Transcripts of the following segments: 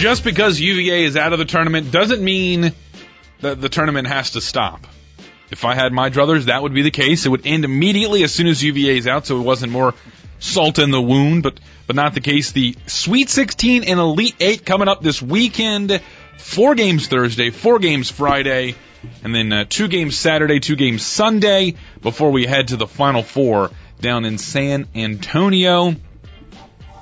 just because UVA is out of the tournament doesn't mean that the tournament has to stop. If I had my druthers, that would be the case. It would end immediately as soon as UVA is out, so it wasn't more salt in the wound, but but not the case. The Sweet 16 and Elite 8 coming up this weekend. Four games Thursday, four games Friday, and then uh, two games Saturday, two games Sunday before we head to the Final Four down in San Antonio,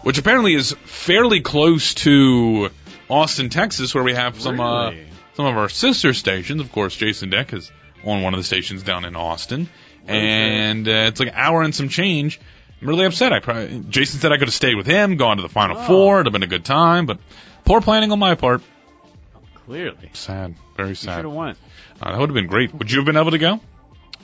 which apparently is fairly close to Austin, Texas, where we have some uh, some of our sister stations. Of course, Jason Deck is on one of the stations down in Austin, and uh, it's like an hour and some change. I'm really upset. I probably, Jason said I could have stayed with him, gone to the Final Oh. Four. It'd have been a good time, but poor planning on my part. Clearly. Sad, very You should sad. have went. Uh, that would have been great. Would you have been able to go?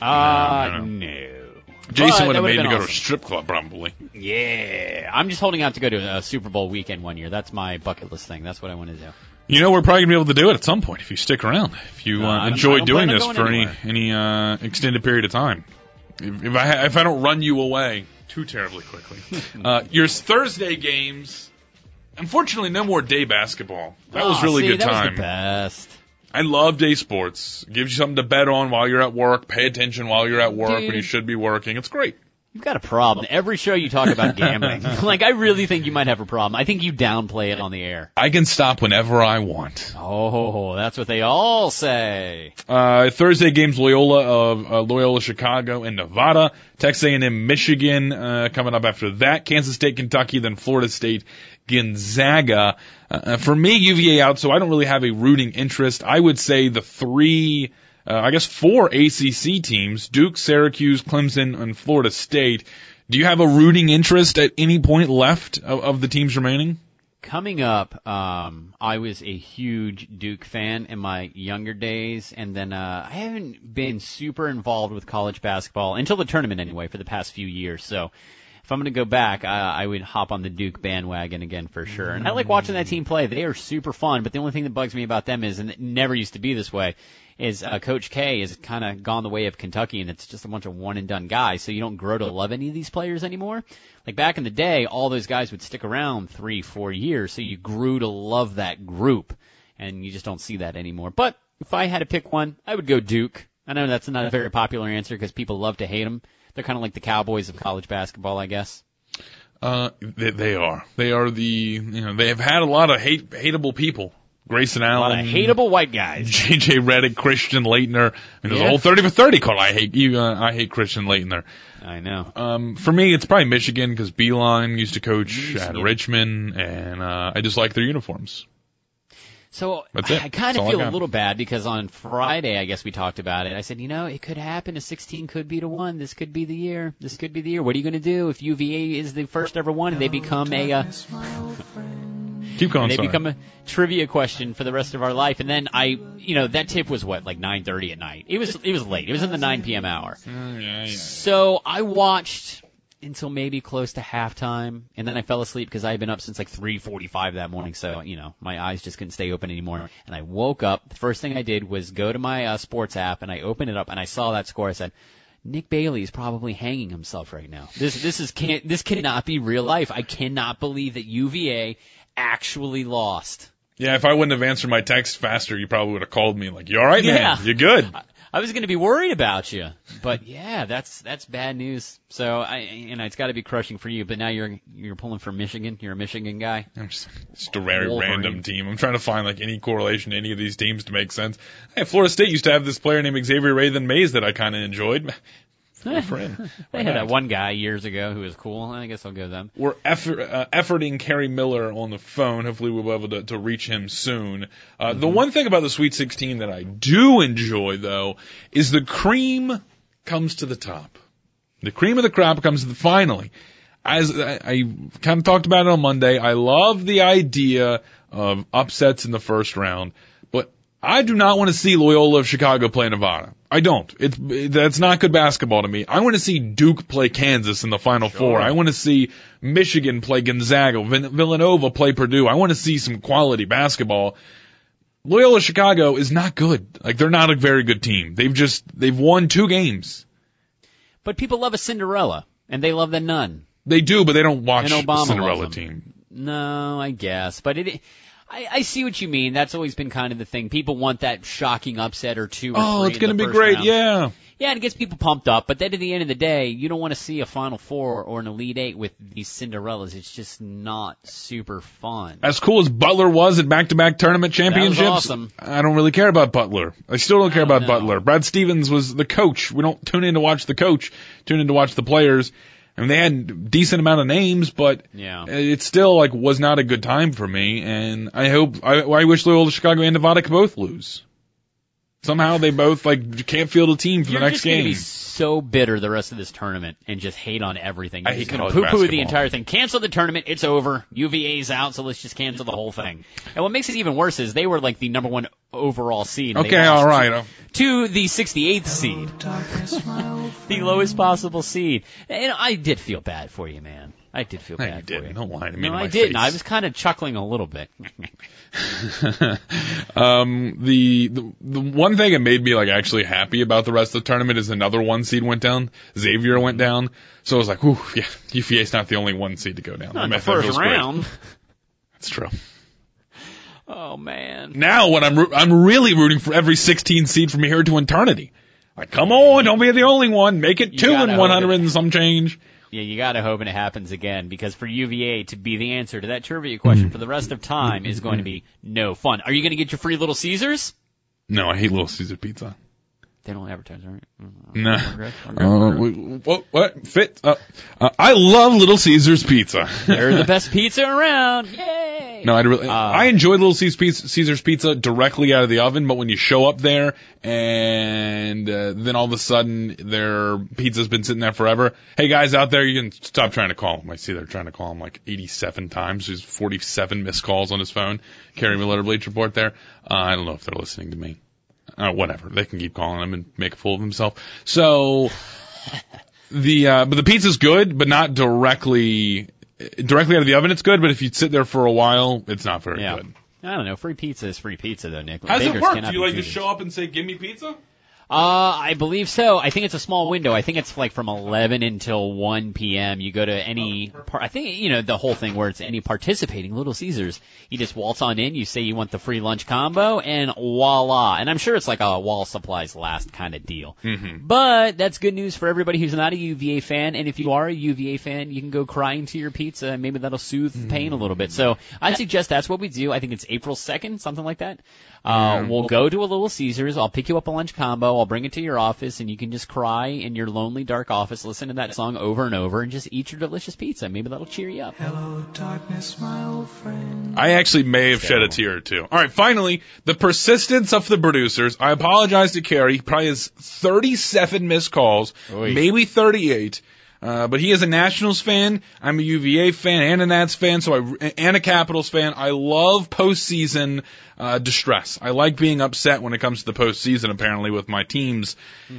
Uh, no, no. Jason would have made me go to a strip club probably. Yeah. I'm just holding out to go to a Super Bowl weekend one year. That's my bucket list thing. That's what I want to do. You know, we're probably gonna be able to do it at some point if you stick around. If you Uh, I don't- I enjoy doing this for any anywhere. any uh, extended period of time. If, if I if I don't run you away too terribly quickly, uh, your Thursday games. Unfortunately, no more day basketball. That was really see, good that time. was the best. I love day sports. Gives you something to bet on while you're at work. Pay attention while you're at work when you should be working. It's great. You've got a problem. Every show you talk about gambling. like, I really think you might have a problem. I think you downplay it on the air. I can stop whenever I want. Oh, that's what they all say. Uh, Thursday games Loyola of uh, Loyola Chicago and Nevada, Texas A&M Michigan uh, coming up after that, Kansas State Kentucky, then Florida State Gonzaga. Uh, for me, UVA out, so I don't really have a rooting interest. I would say the three, uh, I guess four ACC teams: Duke, Syracuse, Clemson, and Florida State. Do you have a rooting interest at any point left of, of the teams remaining? Coming up, um, I was a huge Duke fan in my younger days, and then uh, I haven't been super involved with college basketball until the tournament anyway for the past few years. So if I'm going to go back, uh, I would hop on the Duke bandwagon again for sure. And I like watching that team play; they are super fun. But the only thing that bugs me about them is, and it never used to be this way, is uh, Coach K has kind of gone the way of Kentucky, and it's just a bunch of one and done guys. So you don't grow to love any of these players anymore. Like back in the day, all those guys would stick around three, four years, so you grew to love that group, and you just don't see that anymore. But if I had to pick one, I would go Duke. I know that's not a very popular answer because people love to hate them. They're kind of like the Cowboys of college basketball, I guess. Uh, they, they are. They are the, you know, they have had a lot of hate, hateable people. Grayson Allen, A lot of hateable white guys. JJ Redick, Christian Laettner. I mean, there's Yeah. a whole 30 for 30 called I hate you, uh, I hate Christian Laettner. I know. Um, for me, it's probably Michigan because Beilein used to coach Michigan. at Richmond and, uh, I just like their uniforms. So it. I kind of feel a little bad because on Friday, I guess we talked about it. I said, you know, it could happen. A 16 could be to one. This could be the year. This could be the year. What are you going to do if UVA is the first ever one and they become a uh, Keep going, and they sorry. become a trivia question for the rest of our life? And then I, you know, that tip was what like 9:30 at night. It was it was late. It was in the 9 p.m. hour. Mm, yeah, yeah. So I watched until maybe close to halftime, and then I fell asleep because I had been up since like 3:45 that morning. So you know, my eyes just couldn't stay open anymore. And I woke up. The first thing I did was go to my uh, sports app, and I opened it up, and I saw that score. I said. Nick Bailey is probably hanging himself right now. This this is can't this cannot be real life. I cannot believe that UVA actually lost. Yeah, if I wouldn't have answered my text faster, you probably would have called me like, you alright, man? Yeah. man? You good? I was going to be worried about you, but yeah, that's that's bad news. So I, you know, it's got to be crushing for you. But now you're you're pulling for Michigan. You're a Michigan guy. I'm just, just a very Wolverine. random team. I'm trying to find like any correlation to any of these teams to make sense. Hey, Florida State used to have this player named Xavier Rathan-Mayes that I kind of enjoyed. Good for him. They had that one guy years ago who was cool. I guess I'll go them. We're effort, uh, efforting Kerry Miller on the phone. Hopefully, we'll be able to, to reach him soon. Uh, The one thing about the Sweet 16 that I do enjoy, though, is the cream comes to the top. The cream of the crop comes to the finally. As I, I kind of talked about it on Monday, I love the idea of upsets in the first round, but I do not want to see Loyola of Chicago play Nevada. I don't. It's that's not good basketball to me. I want to see Duke play Kansas in the Final Four. I want to see Michigan play Gonzaga, Villanova play Purdue. I want to see some quality basketball. Loyola Chicago is not good. Like they're not a very good team. They've just they've won two games. But people love a Cinderella, and they love the nun. They do, but they don't watch the Cinderella team. No, I guess, but it. I, I see what you mean. That's always been kind of the thing. People want that shocking upset or two. Or Oh, it's going to be great. round. Yeah. Yeah, and it gets people pumped up. But then at the end of the day, you don't want to see a Final Four or an Elite Eight with these Cinderellas. It's just not super fun. As cool as Butler was at back-to-back tournament championships, awesome. I don't really care about Butler. I still don't care don't about know. Butler. Brad Stevens was the coach. We don't tune in to watch the coach. Tune in to watch the players. I mean, they had a decent amount of names, but Yeah. it still like was not a good time for me. And I hope I, I wish Loyola Chicago and Nevada could both lose. Somehow they both like can't field a team for You're the next just going to game. be so bitter the rest of this tournament and just hate on everything. I You're hate just gonna college poo-poo the entire thing. Cancel the tournament. It's over. UVA's out, so let's just cancel the whole thing. And what makes it even worse is they were like the number one overall seed. Okay, all right. To the 68th seed. the lowest possible seed. And I did feel bad for you, man. I did feel No, bad you didn't. you. Don't lie to me No, I didn't. face. I was kind of chuckling a little bit. um, the, the the one thing that made me like actually happy about the rest of the tournament is another one seed went down. Xavier went down, so I was like, "Whew, yeah, UVA's not the only one seed to go down." Not That the first great. round. That's true. Oh man. Now, when I'm I'm really rooting for every 16 seed from here to eternity. Like, come on, don't be the only one. Make it You two and 100 it- and some change. Yeah, you gotta hope and it happens again because for UVA to be the answer to that trivia question mm. for the rest of time is going to be no fun. Are you going to get your free Little Caesars? No, I hate Little Caesar pizza. They don't advertise, right? No. Regret, regret, Uh, what, what fit? Uh, uh, I love Little Caesar's pizza. They're the best pizza around. Yay! No, I really, Uh, I enjoy Little Caesar's pizza, Caesar's pizza directly out of the oven, but when you show up there and uh, then all of a sudden their pizza's been sitting there forever. Hey guys out there, you can stop trying to call him. I see they're trying to call him like 87 times. There's 47 missed calls on his phone. Kerry Miller Bleacher Report there. Uh, I don't know if they're listening to me. Uh, whatever. They can keep calling him and make a fool of himself. So the uh, but the pizza's good, but not directly directly out of the oven. It's good, but if you sit there for a while, it's not very Yeah. good. I don't know. Free pizza is free pizza, though, Nick. How does Bakers it work? Do you like to show up and say, "Give me pizza"? Uh, I believe so. I think it's a small window. I think it's like from 11 until 1 p.m. You go to any, par- I think, you know, the whole thing where it's any participating Little Caesars. You just waltz on in, you say you want the free lunch combo, and voila. And I'm sure it's like a wall supplies last kind of deal. Mm-hmm. But that's good news for everybody who's not a UVA fan. And if you are a UVA fan, you can go crying to your pizza and maybe that'll soothe the pain a little bit. So I suggest that's what we do. I think it's April 2nd, something like that. Uh, we'll go to a Little Caesars. I'll pick you up a lunch combo. I'll bring it to your office, and you can just cry in your lonely, dark office, listen to that song over and over, and just eat your delicious pizza. Maybe that'll cheer you up. Hello, darkness, my old friend. I actually may have shed a tear or two. All right, finally, the persistence of the producers. I apologize to Kerry. He probably has 37 missed calls, Oy. maybe 38. Uh, but he is a Nationals fan. I'm a UVA fan and a Nats fan, so I and a Capitals fan. I love postseason uh, distress. I like being upset when it comes to the postseason. Apparently, with my teams.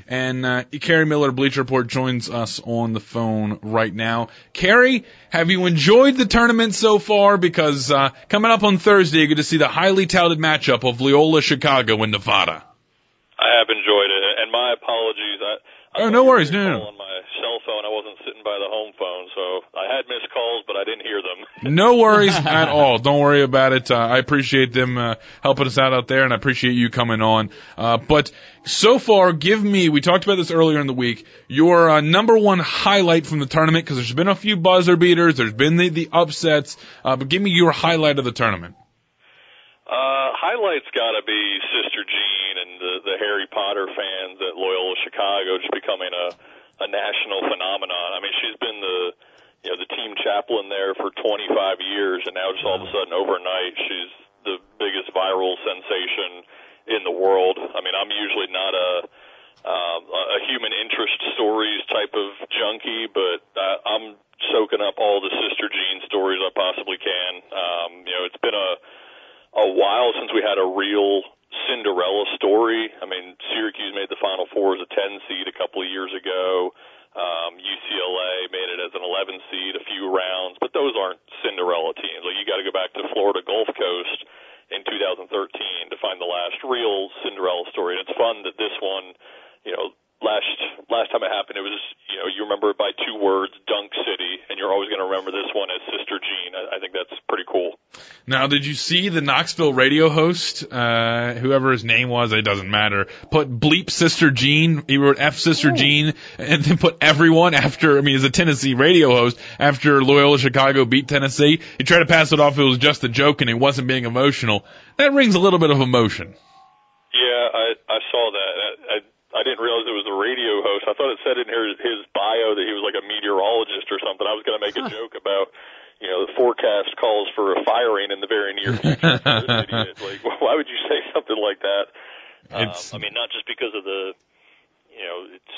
And uh, Kerry Miller, Bleacher Report, joins us on the phone right now. Kerry, have you enjoyed the tournament so far? Because uh, coming up on Thursday, you get to see the highly touted matchup of Loyola Chicago and Nevada. I have enjoyed it, and my apologies. I, I Oh, no worries, no, no, gonna no. call On my cell phone, I wasn't sitting by the home phone, so I had missed calls, but I didn't hear them. No worries at all. Don't worry about it. Uh, I appreciate them uh, helping us out out there, and I appreciate you coming on. Uh, but so far, give me. We talked about this earlier in the week. Your uh, number one highlight from the tournament because there's been a few buzzer beaters. There's been the, the upsets. Uh, but give me your highlight of the tournament. Uh, highlights got to be Sister Jean and the the Harry Potter fans at Loyola Chicago just becoming a a national phenomenon. I mean, she's been the you know the team chaplain there for 25 years, and now just all of a sudden overnight she's the biggest viral sensation in the world. I mean, I'm usually not a um, a human interest stories type of junkie, but uh, I'm soaking up all the Sister Jean stories I possibly can. Um, you know, it's been a a while since we had a real Cinderella story. I mean, Syracuse made the Final Four as a 10 seed a couple of years ago. Um, UCLA made it as an 11 seed a few rounds, but those aren't Cinderella teams. Like you got to go back to Florida Gulf Coast in 2013 to find the last real Cinderella story. And it's fun that this one, you know, last last time it happened, it was you know you remember it by two words, Dunk City, and you're always going to remember this one as Sister Jean. I, I think that's pretty cool. Now, did you see the Knoxville radio host, uh, whoever his name was, it doesn't matter, put bleep Sister Jean, he wrote F Sister Ooh. Jean, and then put everyone after, I mean, as a Tennessee radio host, after Loyola Chicago beat Tennessee, he tried to pass it off it was just a joke and he wasn't being emotional. That rings a little bit of emotion. Yeah, I I saw that. I, I I didn't realize it was a radio host. I thought it said in his, his bio that he was like a meteorologist or something. I was going to make a joke about, you know, the forecast calls for a firing in the very future. This idiot. Like, why would you say something like that? Um, I mean, not just because of the, you know, it's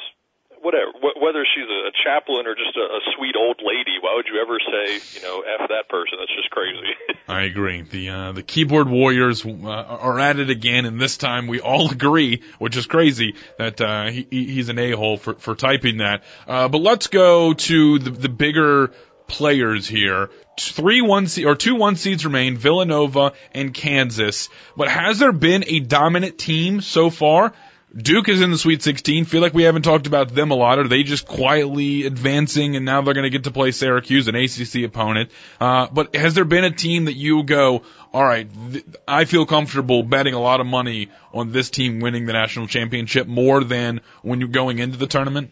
whatever. Wh- whether she's a, a chaplain or just a, a sweet old lady, why would you ever say, you know, f that person? That's just crazy. I agree. The uh, the keyboard warriors uh, are at it again, and this time we all agree, which is crazy, that uh, he, he's an a hole for for typing that. Uh, but let's go to the the bigger players here. Three one or two one seeds remain: Villanova and Kansas. But has there been a dominant team so far? Duke is in the Sweet 16. Feel like we haven't talked about them a lot. Are they just quietly advancing and now they're going to get to play Syracuse, an ACC opponent? Uh, but has there been a team that you go, all right, th- I feel comfortable betting a lot of money on this team winning the national championship more than when you're going into the tournament?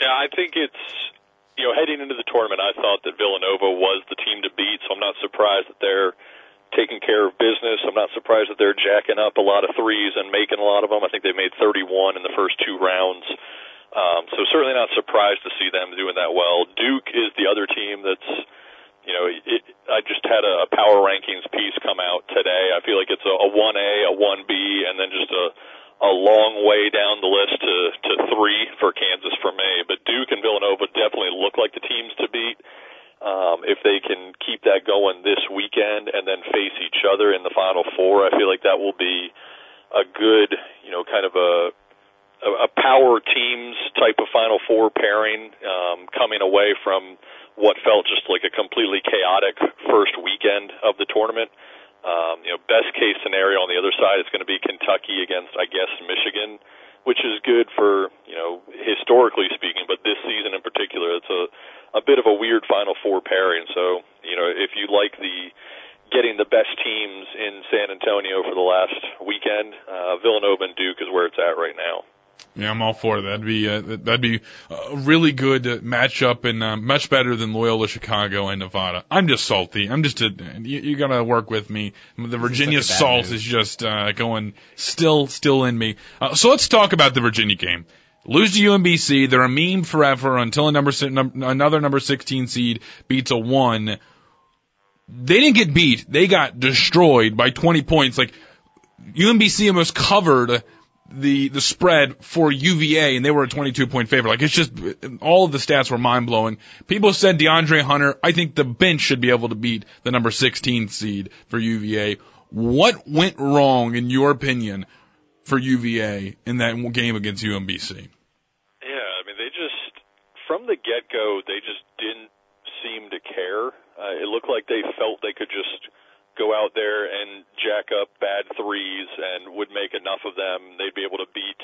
Yeah, I think it's you know heading into the tournament, I thought that Villanova was the team to beat, so I'm not surprised that they're taking care of business. I'm not surprised that they're jacking up a lot of threes and making a lot of them. I think they made 31 in the first two rounds. Um, so certainly not surprised to see them doing that well. Duke is the other team that's, you know, it, I just had a, power rankings piece come out today. I feel like it's a, a 1A, a 1B, and then just a, a long way down the list to, to three for Kansas for me. But Duke and Villanova definitely look like the teams to beat. Um, if they can keep that going this weekend and then face each other in the Final Four, I feel like that will be a good, you know, kind of a a, power teams type of Final Four pairing, um, coming away from what felt just like a completely chaotic first weekend of the tournament. Um, you know, best case scenario on the other side is going to be Kentucky against, I guess, Michigan, which is good for you know historically speaking, but this season in particular, it's a a bit of a weird Final Four pairing. So you know, if you like the getting the best teams in San Antonio for the last weekend, uh, Villanova and Duke is where it's at right now. Yeah, I'm all for that. That'd be uh, that'd be a really good matchup and uh, much better than Loyola Chicago and Nevada. I'm just salty. I'm just a you, you gotta work with me. The Virginia such salt move. is just uh, going still still in me. Uh, so let's talk about the Virginia game. Lose to UMBC. They're a meme forever until a number another number 16 seed beats a one. They didn't get beat. They got destroyed by 20 points. Like UMBC almost covered the the spread for UVA, and they were a 22 point favorite. Like it's just all of the stats were mind blowing. People said DeAndre Hunter. I think the bench should be able to beat the number 16 seed for UVA. What went wrong, in your opinion, for UVA in that game against UMBC? Yeah, I mean, they just from the get go, they just didn't seem to care. Uh, it looked like they felt they could just go out there and jack up bad threes and would make enough of them. They'd be able to beat,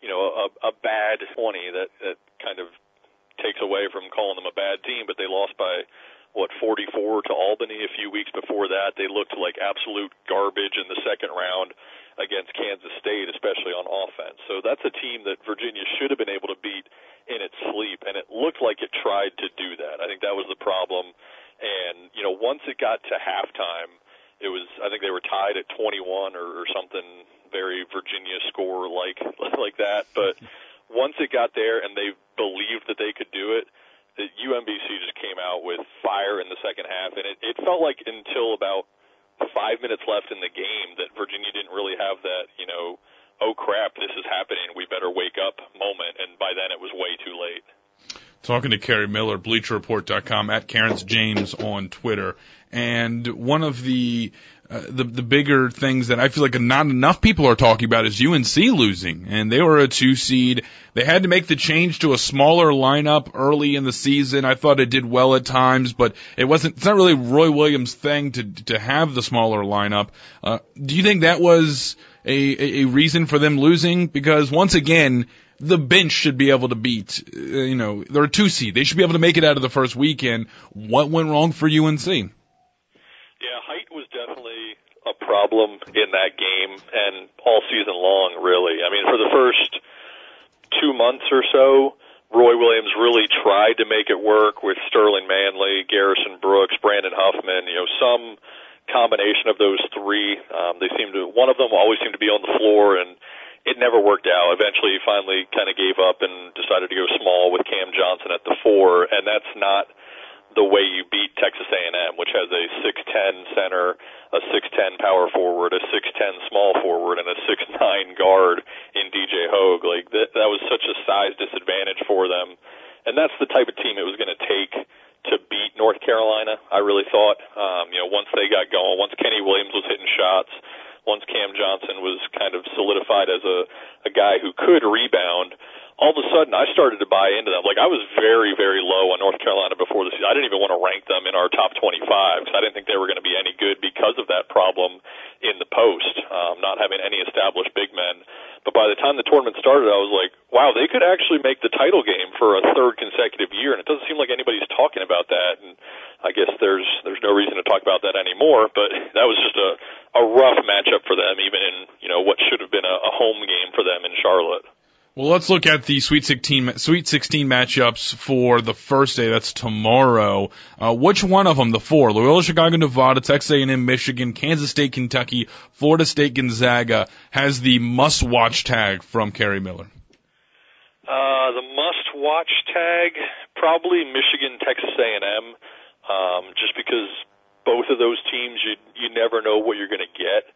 you know, a, a bad 20 that that kind of takes away from calling them a bad team. But they lost by what 44 to Albany a few weeks before that. They looked like absolute garbage in the second round against Kansas State, especially on offense. So that's a team that Virginia should have been able to beat in its sleep, and it looked like it tried to do that. I think that was the problem. And you know, once it got to halftime, it was I think they were tied at 21 or, or something very Virginia score like like that. But once it got there and they believed that they could do it, the UMBC just came out with fire in the second half, and it, it felt like until about five minutes left in the game that Virginia didn't really have that, you know, oh crap, this is happening, we better wake up moment, and by then it was way too late. Talking to Kerry Miller, BleacherReport.com, at Karen's James on Twitter, and one of the uh, the the bigger things that I feel like not enough people are talking about is UNC losing, and they were a two seed. They had to make the change to a smaller lineup early in the season. I thought it did well at times, but it wasn't. It's not really Roy Williams' thing to to have the smaller lineup. Uh, do you think that was a, a reason for them losing? Because once again, the bench should be able to beat. Uh, you know, they're a two seed. They should be able to make it out of the first weekend. What went wrong for UNC? Problem in that game and all season long, really. I mean, for the first two months or so, Roy Williams really tried to make it work with Sterling Manley, Garrison Brooks, Brandon Huffman, you know, some combination of those three. Um, they seemed to, one of them always seemed to be on the floor and it never worked out. Eventually he finally kind of gave up and decided to go small with Cam Johnson at the four and that's not the way you beat Texas A&M, which has a 6'10 center, a 6'10 power forward, a 6'10 small forward, and a 6'9 guard in DJ Hogg. Like that, that was such a size disadvantage for them, and that's the type of team it was going to take to beat North Carolina. I really thought, um, you know, once they got going, once Kenny Williams was hitting shots, once Cam Johnson was kind of solidified as a a guy who could rebound all of a sudden I started to buy into them. Like I was very, very low on North Carolina before the season. I didn't even want to rank them in our top 25 because I didn't think they were going to be any good because of that problem in the post, um, not having any established big men. But by the time the tournament started, I was like, wow, they could actually make the title game for a third consecutive year, and it doesn't seem like anybody's talking about that. And I guess there's there's no reason to talk about that anymore. But that was just a a rough matchup for them, even in you know what should have been a, a home game for them in Charlotte. Well, let's look at the Sweet 16 Sweet 16 matchups for the first day. That's tomorrow. Uh, which one of them? The four: Loyola, Chicago, Nevada, Texas A&M, Michigan, Kansas State, Kentucky, Florida State, Gonzaga has the must-watch tag from Kerry Miller. Uh, the must-watch tag probably Michigan, Texas A&M, um, just because both of those teams you you never know what you're going to get.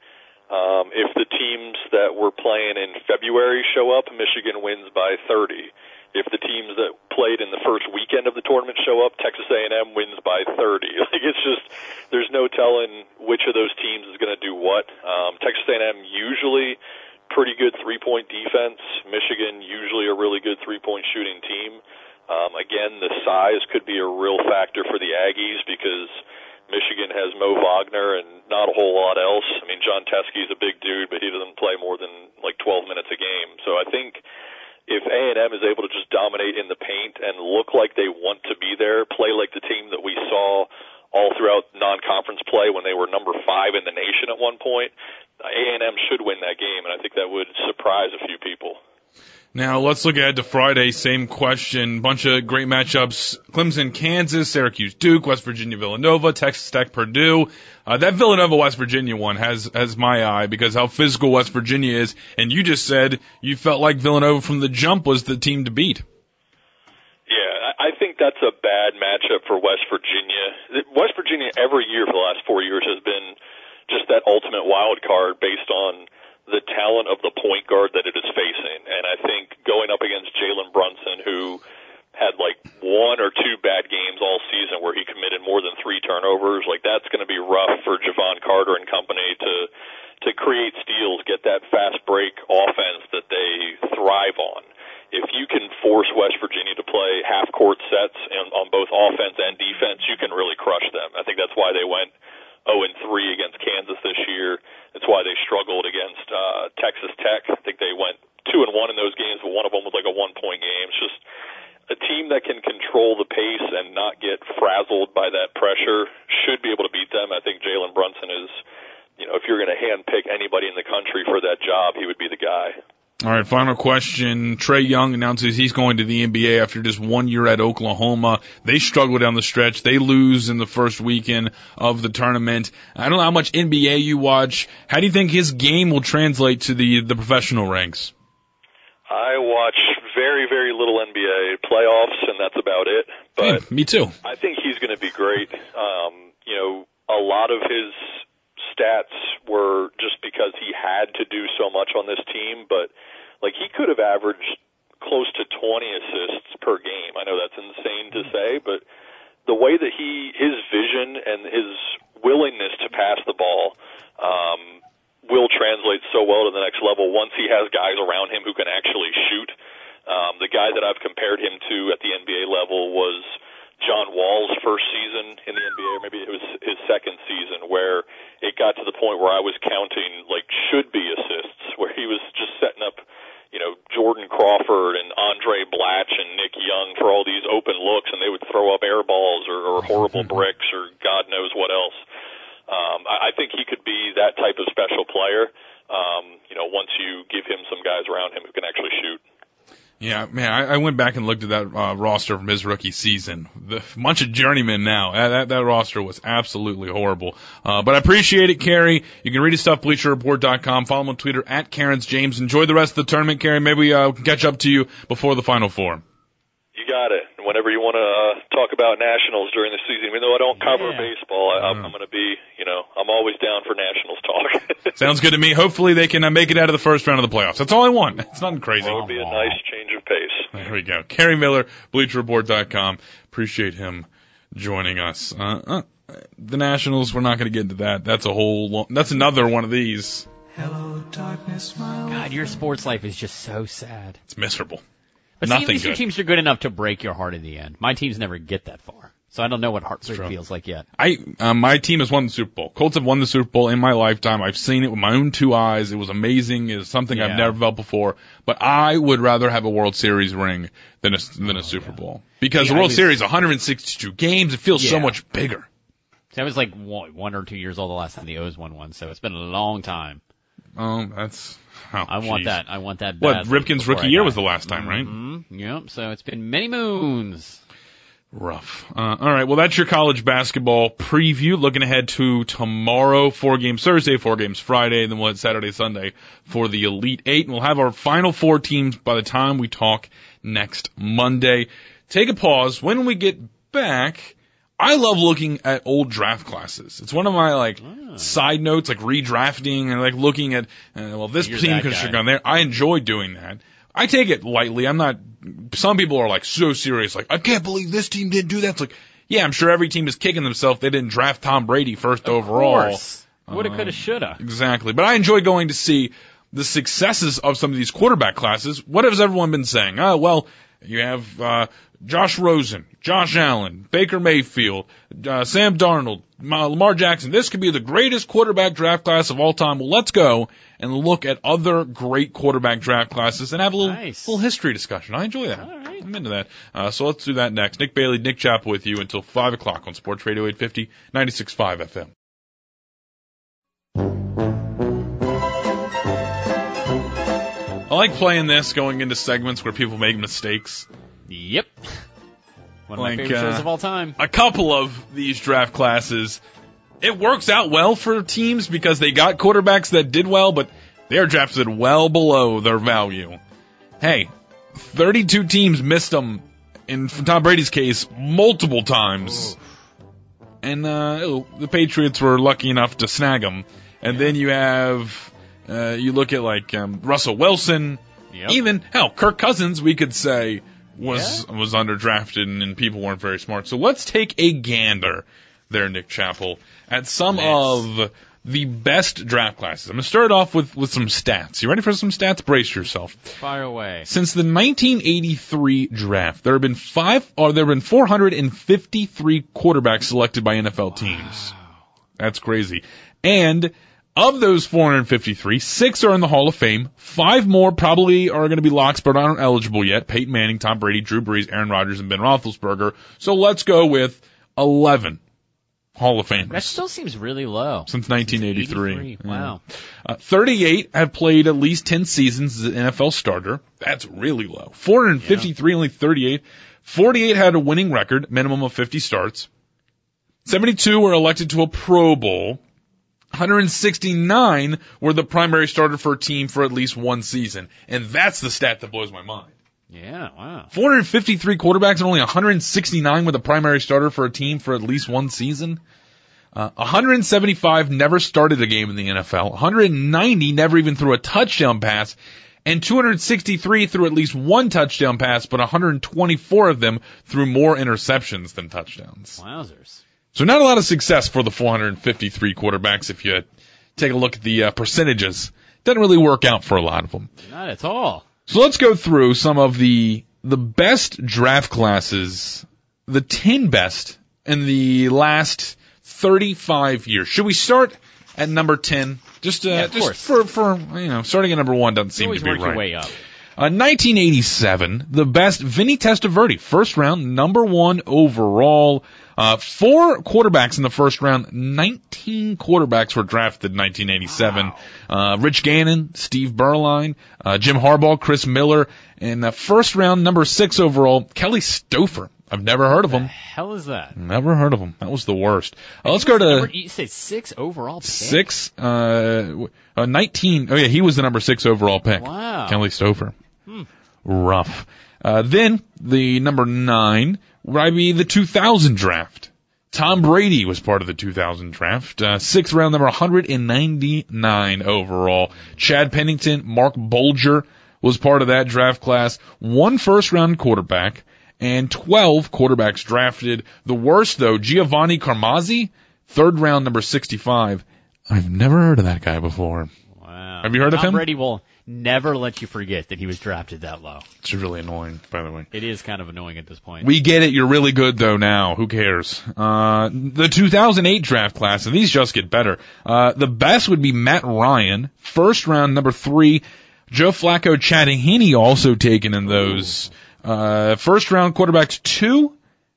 Um, if the teams that were playing in February show up, Michigan wins by 30. If the teams that played in the first weekend of the tournament show up, Texas A&M wins by 30. Like it's just there's no telling which of those teams is going to do what. Um, Texas A&M usually pretty good three-point defense. Michigan usually a really good three-point shooting team. Um, again, the size could be a real factor for the Aggies because Michigan has Mo Wagner and not a whole lot else. I mean, Jon Teske is a big dude, but he doesn't play more than like 12 minutes a game. So I think if A&M is able to just dominate in the paint and look like they want to be there, play like the team that we saw all throughout non-conference play when they were number five in the nation at one point, A&M should win that game, and I think that would surprise a few people. Now let's look ahead to Friday. Same question. Bunch of great matchups. Clemson, Kansas, Syracuse, Duke, West Virginia, Villanova, Texas Tech, Purdue. Uh, that Villanova, West Virginia one has, has my eye because how physical West Virginia is. And you just said you felt like Villanova from the jump was the team to beat. Yeah, I think that's a bad matchup for West Virginia. West Virginia every year for the last four years has been just that ultimate wild card based on the talent of the point guard that it is facing. And I think going up against Jalen Brunson, who had like one or two bad games all season where he committed more than three turnovers, like that's going to be rough for Jevon Carter and company to to create steals, get that fast break offense that they thrive on. If you can force West Virginia to play half court sets and on both offense and defense, you can really crush them. I think that's why they went 0 and 3 against Kansas this year. That's why they struggled against uh, Texas Tech. I think they went 2 and 1 in those games, but one of them was like a one point game. It's just a team that can control the pace and not get frazzled by that pressure should be able to beat them. I think Jalen Brunson is, you know, if you're going to handpick anybody in the country for that job, he would be the guy. All right, final question. Trae Young announces he's going to the NBA after just one year at Oklahoma. They struggle down the stretch. They lose in the first weekend of the tournament. I don't know how much NBA you watch. How do you think his game will translate to the the professional ranks? I watch very, very little NBA playoffs, and that's about it. But me too. I think he's going to be great. Um, you know, a lot of his stats were just because he had to do so much on this team, but like he could have averaged close to 20 assists per game. I know that's insane to say, but the way that he his vision and his willingness to pass the ball um, will translate so well to the next level once he has guys around him who can actually shoot. Um, the guy that I've compared him to at the NBA level was John Wall's first season in the NBA, or maybe it was his second season, where got to the point where I was counting like should be assists, where he was just setting up, you know, Jordan Crawford and Andray Blatche and Nick Young for all these open looks, and they would throw up air balls or, or horrible mm-hmm. bricks or God knows what else. Um, I, I think he could be that type of special player. Um, you know, once you give him some guys around him who can actually shoot. Yeah, man, I, I went back and looked at that uh, roster from his rookie season. The bunch of journeymen now. Uh, that that roster was absolutely horrible. Uh, but I appreciate it, Kerry. You can read his stuff, BleacherReport.com. Follow him on Twitter at Karen's James. Enjoy the rest of the tournament, Kerry. Maybe we uh, can catch up to you before the Final Four. You got it. Whenever you want to uh, talk about nationals during the season, even though I don't cover Yeah. baseball, I, I'm, Mm. I'm going to be, you know, I'm always down for nationals talk. Sounds good to me. Hopefully they can uh, make it out of the first round of the playoffs. That's all I want. It's nothing crazy. It would be a nice change of pace. There we go. Kerry Miller, BleacherReport.com. Appreciate him joining us. Uh, uh, the Nationals, we're not going to get into that. That's a whole, lo- that's another one of these. Hello, darkness, my God, your sports life is just so sad. It's miserable. But see, at Nothing least your teams are good enough to break your heart in the end. My teams never get that far, so I don't know what heartbreak true. feels like yet. I, um, my team has won the Super Bowl. Colts have won the Super Bowl in my lifetime. I've seen it with my own two eyes. It was amazing. It was something I've never felt before. But I would rather have a World Series ring than a, than a Super Bowl. Because the World was- Series, 162 games, it feels so much bigger. So I was like one, one or two years old the last time the O's won one, so it's been a long time. Oh, that's, oh, I want that. I want that. What, Ripken's rookie year was the last time, right? Mhm. Yep. So it's been many moons. Rough. Uh, all right. Well, that's your college basketball preview. Looking ahead to tomorrow, four games Thursday, four games Friday, and then we'll have Saturday, Sunday for the Elite Eight. And we'll have our final four teams by the time we talk next Monday. Take a pause. When we get back, I love looking at old draft classes. It's one of my like side notes, like redrafting and like looking at, uh, well, this You're team could have gone there. I enjoy doing that. I take it lightly. I'm not. Some people are like so serious, like I can't believe this team didn't do that. It's like, yeah, I'm sure every team is kicking themselves. They didn't draft Tom Brady first overall. Woulda, coulda, shoulda. Exactly. But I enjoy going to see the successes of some of these quarterback classes. What has everyone been saying? Oh, well, you have uh, Josh Rosen, Josh Allen, Baker Mayfield, uh, Sam Darnold, Lamar Jackson. This could be the greatest quarterback draft class of all time. Well, let's go and look at other great quarterback draft classes and have a little, Nice. little history discussion. I enjoy that. All right. I'm into that. Uh, so let's do that next. Nick Bailey, Nick Chappell with you until 5 o'clock on Sports Radio 850, 96.5 FM. I like playing this going into segments where people make mistakes. Yep. One of Like, my favorite uh, shows of all time. A couple of these draft classes, it works out well for teams because they got quarterbacks that did well, but they are drafted well below their value. Hey, 32 teams missed them in Tom Brady's case multiple times. And uh, the Patriots were lucky enough to snag him. And then you have, uh, you look at like um, Russell Wilson, Yep. even hell, Kirk Cousins, we could say was was underdrafted and, and people weren't very smart. So let's take a gander there, Nick Chappell, at some Let's. of the best draft classes. I'm gonna start off with with some stats. You ready for some stats? Brace yourself. Fire away. Since the 1983 draft, there have been five, or there have been 453 quarterbacks selected by NFL teams. That's crazy. And of those 453, six are in the Hall of Fame. Five more probably are going to be locks, but aren't eligible yet. Peyton Manning, Tom Brady, Drew Brees, Aaron Rodgers, and Ben Roethlisberger. So let's go with 11 Hall of Famers That still seems really low. since 1983. 83. Wow. Uh, 38 have played at least 10 seasons as an NFL starter. That's really low. 453, only 38. 48 had a winning record, minimum of 50 starts. 72 were elected to a Pro Bowl. 169 were the primary starter for a team for at least one season. And that's the stat that blows my mind. Yeah. Wow. 453 quarterbacks and only 169 were the primary starter for a team for at least one season. Uh, 175 never started a game in the NFL. 190 never even threw a touchdown pass. And 263 threw at least one touchdown pass, but 124 of them threw more interceptions than touchdowns. Wowzers. So not a lot of success for the 453 quarterbacks if you take a look at the uh, percentages. Doesn't really work out for a lot of them. Not at all. So let's go through some of the the best draft classes, the 10 best in the last 35 years. Should we start at number 10? Just uh, Yeah, just course. for for you know, starting at number 1 doesn't seem to be right. your way up. Uh, 1987, the best Vinny Testaverde, first round, number one overall. Uh, four quarterbacks in the first round. 19 quarterbacks were drafted in 1987. Uh, Rich Gannon, Steve Beuerlein, uh, Jim Harbaugh, Chris Miller, and uh, first round, number six overall, Kelly Stouffer. I've never heard of him. The hell is that? Never heard of him. That was the worst. Uh, let's go to Number- you say six overall. Pick? six, uh, uh, 19. Oh yeah, he was the number six overall pick. Wow. Kelly Stouffer. Rough. Uh, then the number nine would be the 2000 draft. Tom Brady was part of the 2000 draft. Uh, sixth round number 199 overall. Chad Pennington, Marc Bulger was part of that draft class. One first round quarterback and 12 quarterbacks drafted. The worst though, Giovanni Carmazzi, third round number 65. I've never heard of that guy before. Wow. Have you heard of Tom him? Brady will never let you forget that he was drafted that low. It's really annoying, by the way. It is kind of annoying at this point. We get it. You're really good though now. Who cares? Uh, the 2008 draft class, and these just get better. Uh, the best would be Matt Ryan, first round number three. Joe Flacco, Chad Henne also taken in those. Uh, first round quarterbacks two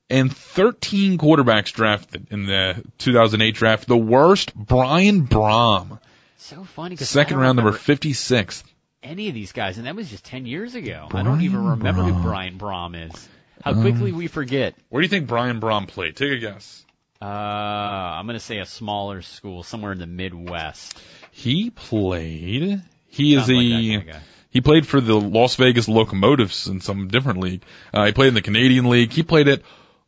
and 13 quarterbacks drafted in the 2008 draft. The worst, Brian Brohm, so funny second round number 56. Any of these guys, and that was just ten years ago. I don't even remember who Brian Brohm is. How quickly Um, we forget. Where do you think Brian Brohm played? Take a guess. Uh, I'm gonna say a smaller school somewhere in the Midwest. He played. He is Sounds like a. kind of. He played for the Las Vegas Locomotives in some different league. Uh, he played in the Canadian League. He played at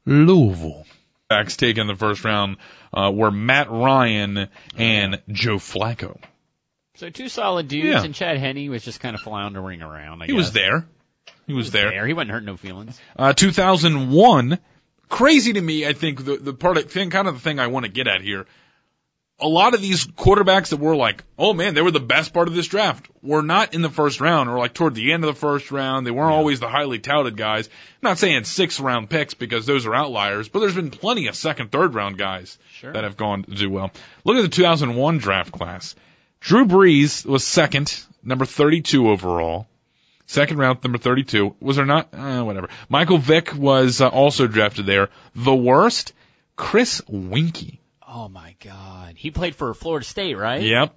Louisville. Backs taken in the first round uh, were Matt Ryan and Joe Flacco. So two solid dudes, Yeah. and Chad Henne was just kind of floundering around. I He guess. was there. He was there. He wasn't hurting no feelings. Uh, 2001. Crazy to me. I think the the part of thing, kind of the thing I want to get at here. A lot of these quarterbacks that were like, oh man, they were the best part of this draft, were not in the first round or like toward the end of the first round. They weren't always the highly touted guys. I'm not saying six round picks because those are outliers, but there's been plenty of second, third round guys Sure. that have gone to do well. Look at the 2001 draft class. Drew Brees was second, number 32 overall. Second round, number 32. Was there not? Uh, whatever. Michael Vick was uh, also drafted there. The worst, Chris Weinke. Oh my God, he played for Florida State, right? Yep.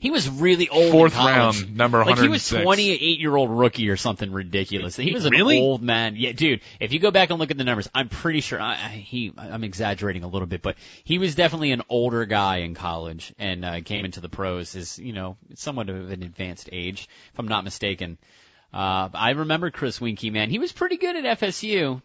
He was really old. Fourth round, number Like he was 28 year old rookie or something ridiculous. He was an Really? old man. Yeah, dude. If you go back and look at the numbers, I'm pretty sure I, I, he. I'm exaggerating a little bit, but he was definitely an older guy in college and uh, came into the pros as you know somewhat of an advanced age, if I'm not mistaken. Uh, I remember Chris Weinke, man. He was pretty good at FSU.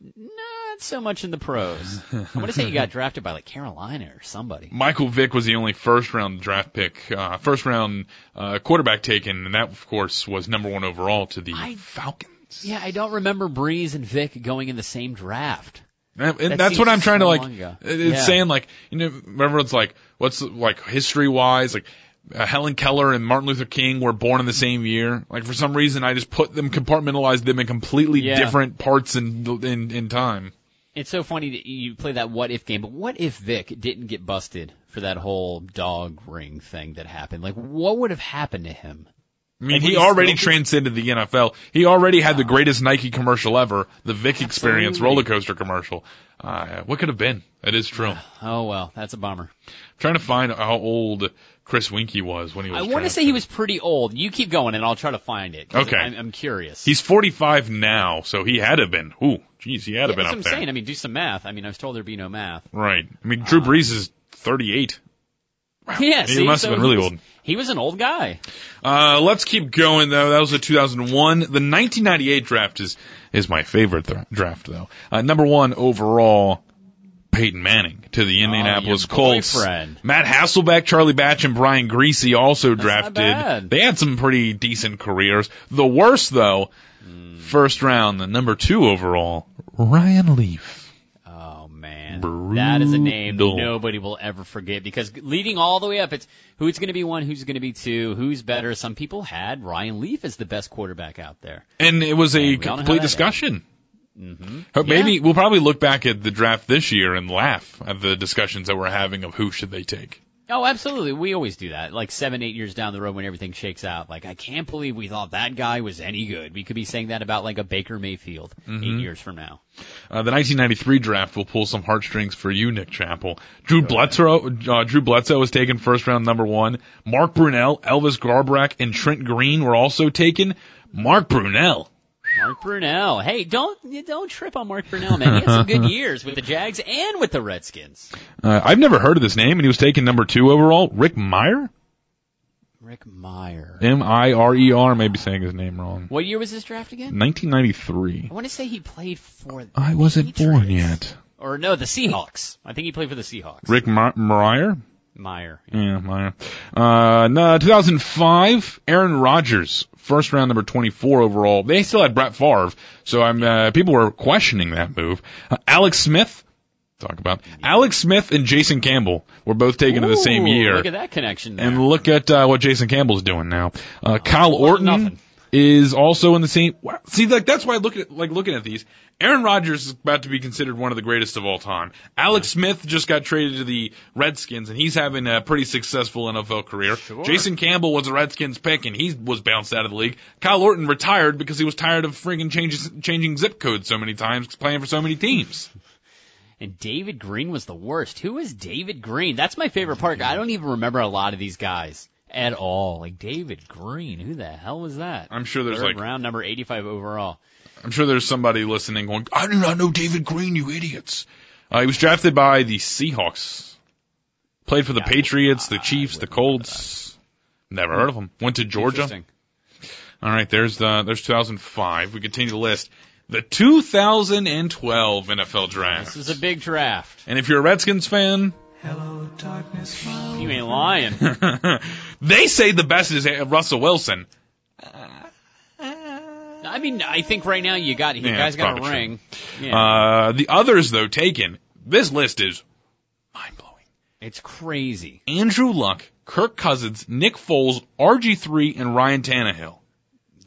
Not so much in the pros. I want to say he got drafted by like Carolina or somebody. Michael Vick was the only first round draft pick, uh, first round uh, quarterback taken, and that of course was number one overall to the I- Falcons. Yeah, I don't remember Brees and Vick going in the same draft. And, That that's what I'm trying to like. It's Yeah. saying like you know, everyone's like, what's like history wise, like uh, Helen Keller and Martin Luther King were born in the same year. Like for some reason, I just put them compartmentalized them in completely Yeah. different parts in in in time. It's so funny that you play that what if game, but what if Vick didn't get busted for that whole dog ring thing that happened? Like, what would have happened to him? I mean, Like, he already transcended the NFL. He already had the greatest Nike commercial ever, the Vick Experience roller coaster commercial. Uh, what could have been? That is true. Oh well, that's a bummer. trying to find how old Chris Weinke was when he was. I want to say he was pretty old. You keep going, and I'll try to find it. Okay. I'm, I'm curious. He's 45 now, so he had to have been. Ooh, geez, he had to yeah, have been that's what up I'm there. saying. I mean, do some math. I mean, I was told there'd be no math. Right. I mean, Drew Brees is 38. Yeah, He see, must have been really was- old. He was an old guy. Uh, let's keep going though. That was the 2001. The 1998 draft is is my favorite th- draft though. Uh, number one overall, Peyton Manning to the Indianapolis Oh, Colts. boyfriend. Matt Hasselbeck, Charlie Batch, and Brian Griese also not drafted. They had some pretty decent careers. The worst though, Hmm. first round, the number two overall, Ryan Leaf. Oh man, that is a name nobody will ever forget because leading all the way up, it's who's going to be one, who's going to be two, who's better. Some people had Ryan Leaf as the best quarterback out there. And it was a know how complete discussion. Mm-hmm. But Maybe we'll probably look back at the draft this year and laugh at the discussions that we're having of who should they take. Oh, absolutely. We always do that. Like seven, eight years down the road when everything shakes out. Like, I can't believe we thought that guy was any good. We could be saying that about like a Baker Mayfield Mm-hmm. eight years from now. Uh, the 1993 draft will pull some heartstrings for you, Nick Chappell. Drew Bledsoe, uh, Drew Bledsoe was taken first round number one. Mark Brunell, Elvis Grbac, and Trent Green were also taken. Mark Brunell. Mark Brunell. Hey, don't don't trip on Mark Brunell, man. He had some good years with the Jags and with the Redskins. Uh, I've never heard of this name, and he was taken number two overall. Rick Meyer? Rick Meyer. M-I-R-E-R, maybe saying his name wrong. What year was this draft again? 1993. I want to say he played for. the I wasn't born yet. Or no, the Seahawks. I think he played for the Seahawks. Rick Me- Meyer? Meyer. Yeah, Meyer. Uh, no, 2005, Aaron Rodgers, first round number 24 overall. They still had Brett Favre, so I'm, uh, people were questioning that move. Uh, Alex Smith, talk about, Alex Smith and Jason Campbell were both taken in the same year. Look at that connection there. And look at uh, what Jason Campbell's doing now. Uh, Kyle Orton. Is also in the same. See, like that's why I look at like looking at these. Aaron Rodgers is about to be considered one of the greatest of all time. Alex Smith just got traded to the Redskins, and he's having a pretty successful NFL career. Jason Campbell was a Redskins pick, and he was bounced out of the league. Kyle Orton retired because he was tired of friggin' changes, changing zip codes so many times, playing for so many teams. And David Green was the worst. Who is David Green? That's my favorite part. I don't even remember a lot of these guys at all. Like David Green, who the hell was that? I'm sure there's Third like round number 85 overall. I'm sure there's somebody listening going, I do not know David Green, you idiots. Uh, he was drafted by the Seahawks. Played for the Yeah, Patriots, the Chiefs, the Colts. Never heard of him. Went to Georgia. Interesting. All right, there's the there's 2005. We continue the list. The 2012 NFL Draft. This is a big draft. And if you're a Redskins fan, Hello, darkness, You ain't lying. they say the best is Russell Wilson. I mean, I think right now you got, you Yeah, guys got a ring. Yeah. Uh, the others though taken. This list is mind blowing. it's crazy. Andrew Luck, Kirk Cousins, Nick Foles, RG3, and Ryan Tannehill.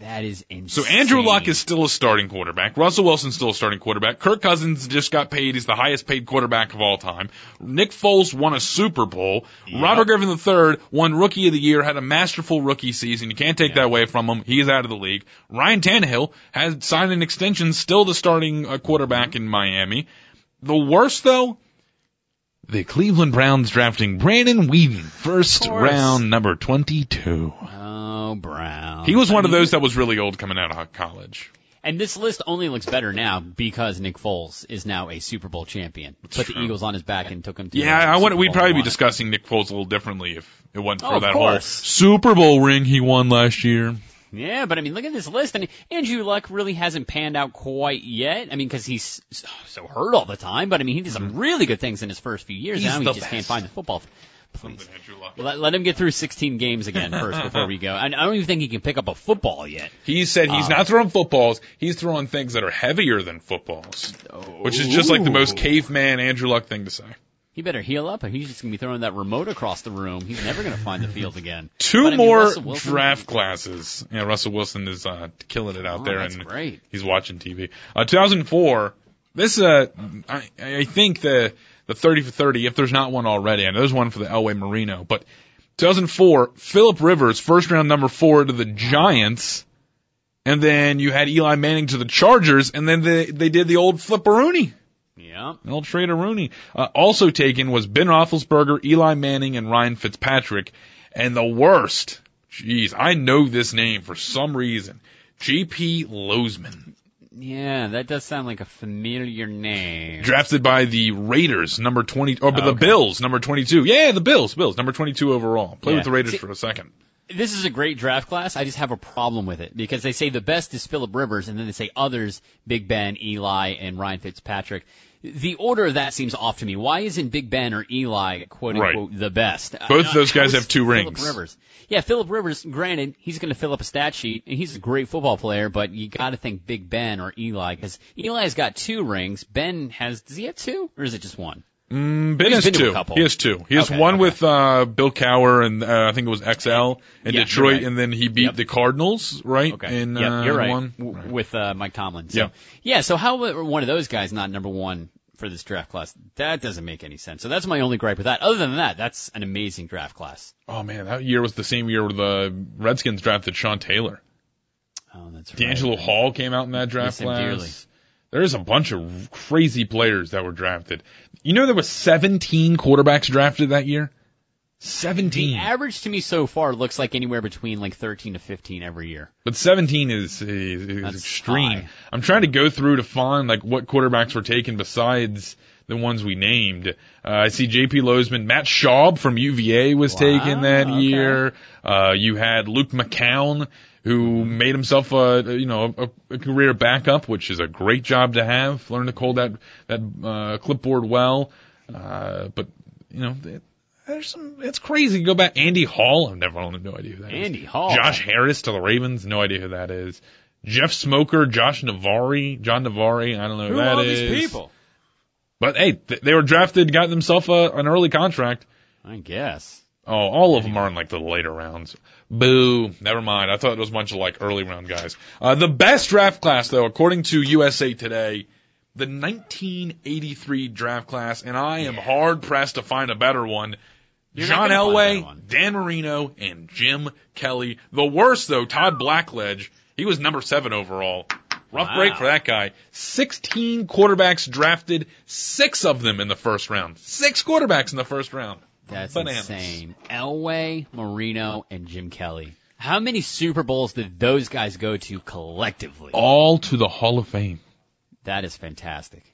That is insane. So Andrew Luck is still a starting quarterback. Russell Wilson's still a starting quarterback. Kirk Cousins just got paid. He's the highest paid quarterback of all time. Nick Foles won a Super Bowl. Robert Griffin III won Rookie of the Year, had a masterful rookie season. You can't take that away from him. He's out of the league. Ryan Tannehill has signed an extension, still the starting uh, quarterback in Miami. The worst though, the Cleveland Browns drafting Brandon Weeden, first round number 22. Oh, Brown. He was one of those that was really old coming out of college. And this list only looks better now because Nick Foles is now a Super Bowl champion. Put the. Eagles on his back and took him to Yeah, I want. We'd probably be won discussing Nick Foles a little differently if it wasn't for Oh, of that whole. Super Bowl ring he won last year. Yeah, but I mean, look at this list. And Andrew Luck really hasn't panned out quite yet. I mean, because he's so- so hurt all the time. But I mean, he did some really good things in his first few years. Mm-hmm. He's now he just best. can't find the football. Please. Andrew Luck. Let, let him get through 16 games again first before we go. And I don't even think he can pick up a football yet. He said he's Um, not throwing footballs. He's throwing things that are heavier than footballs, which is just like the most caveman Andrew Luck thing to say. He better heal up, or he's just gonna be throwing that remote across the room. He's never gonna find the field again. Two But, I mean, more Wilson- draft classes. Yeah, Russell Wilson is uh, killing it out Oh, there, that's and great. he's watching TV. Uh, 2004. This uh, I, I think the the 30 for 30. If there's not one already, I know there's one for the Elway Marino, but 2004. Philip Rivers, first round number four to the Giants, and then you had Eli Manning to the Chargers, and then they they did the old flipperoonie. Yeah. Old Trader Rooney. Uh, also taken was Ben Roethlisberger, Eli Manning, and Ryan Fitzpatrick. And the worst, jeez, I know this name for some reason. J.P. Losman, Yeah, that does sound like a familiar name. drafted by the Raiders, number 20, or but the Okay. Bills, number 22. Yeah, the Bills, Bills, number 22 overall. Play Yeah. with the Raiders See- for a second. This is a great draft class. I just have a problem with it because they say the best is Philip Rivers, and then they say others: Big Ben, Eli, and Ryan Fitzpatrick. The order of that seems off to me. Why isn't Big Ben or Eli quote Right. unquote the best? Both Uh, those guys have two Phillip rings. Rivers. Yeah, Philip Rivers. Granted, he's going to fill up a stat sheet, and he's a great football player. But you got to think Big Ben or Eli because Eli's got two rings. Ben has. Does he have two, or is it just one? Mm, ben has been to a two. He has two. He has Okay, one okay. with uh, Bill Cowher and uh, I think it was XL in Yeah, Detroit, right. and then he beat Yep. the Cardinals, right? Okay. In, yep, uh, you're right. One. W- With uh, Mike Tomlin. So, Yeah. yeah. So how were one of those guys not number one for this draft class. That doesn't make any sense. So that's my only gripe with that. Other than that, that's an amazing draft class. Oh man, that year was the same year where the Redskins drafted Sean Taylor. Oh, that's right. DeAngelo Hall came out in that draft class. dearly. There's a bunch of crazy players that were drafted. You know there was 17 quarterbacks drafted that year. The 17. average to me so far looks like anywhere between like 13 to 15 every year. But 17 is, is, is extreme. high. I'm trying to go through to find like what quarterbacks were taken besides the ones we named. Uh, I see J.P. Losman, Matt Schaub from UVA was Wow, taken that okay. year. Uh, you had Luke McCown, who made himself a you know a, a career backup, which is a great job to have. Learn to hold that that uh, clipboard well. Uh, but you know. th- There's some, it's crazy. Go back, Andy Hall. I've never, have no idea who that is. Andy Hall. Josh Harris to the Ravens. No idea who that is. Jeff Smoker, Josh Navari, John Navarre. I don't know who, Who that are is. these people? But hey, th- they were drafted, got themselves a, an early contract. I guess. Oh, all of them are in like the later rounds. Boo. Never mind. I thought it was a bunch of like early round guys. Uh, the best draft class though, according to USA Today, the 1983 draft class, and I am hard pressed to find a better one. You're John gonna find a better Elway. Dan Marino, and Jim Kelly. The worst though, Todd Blackledge. He was number seven overall. Rough Wow. break for that guy. 16 quarterbacks drafted, six of them in the first round. Six quarterbacks in the first round. That's Bananas. insane. Elway, Marino, and Jim Kelly. How many Super Bowls did those guys go to collectively? All to the Hall of Fame. That is fantastic.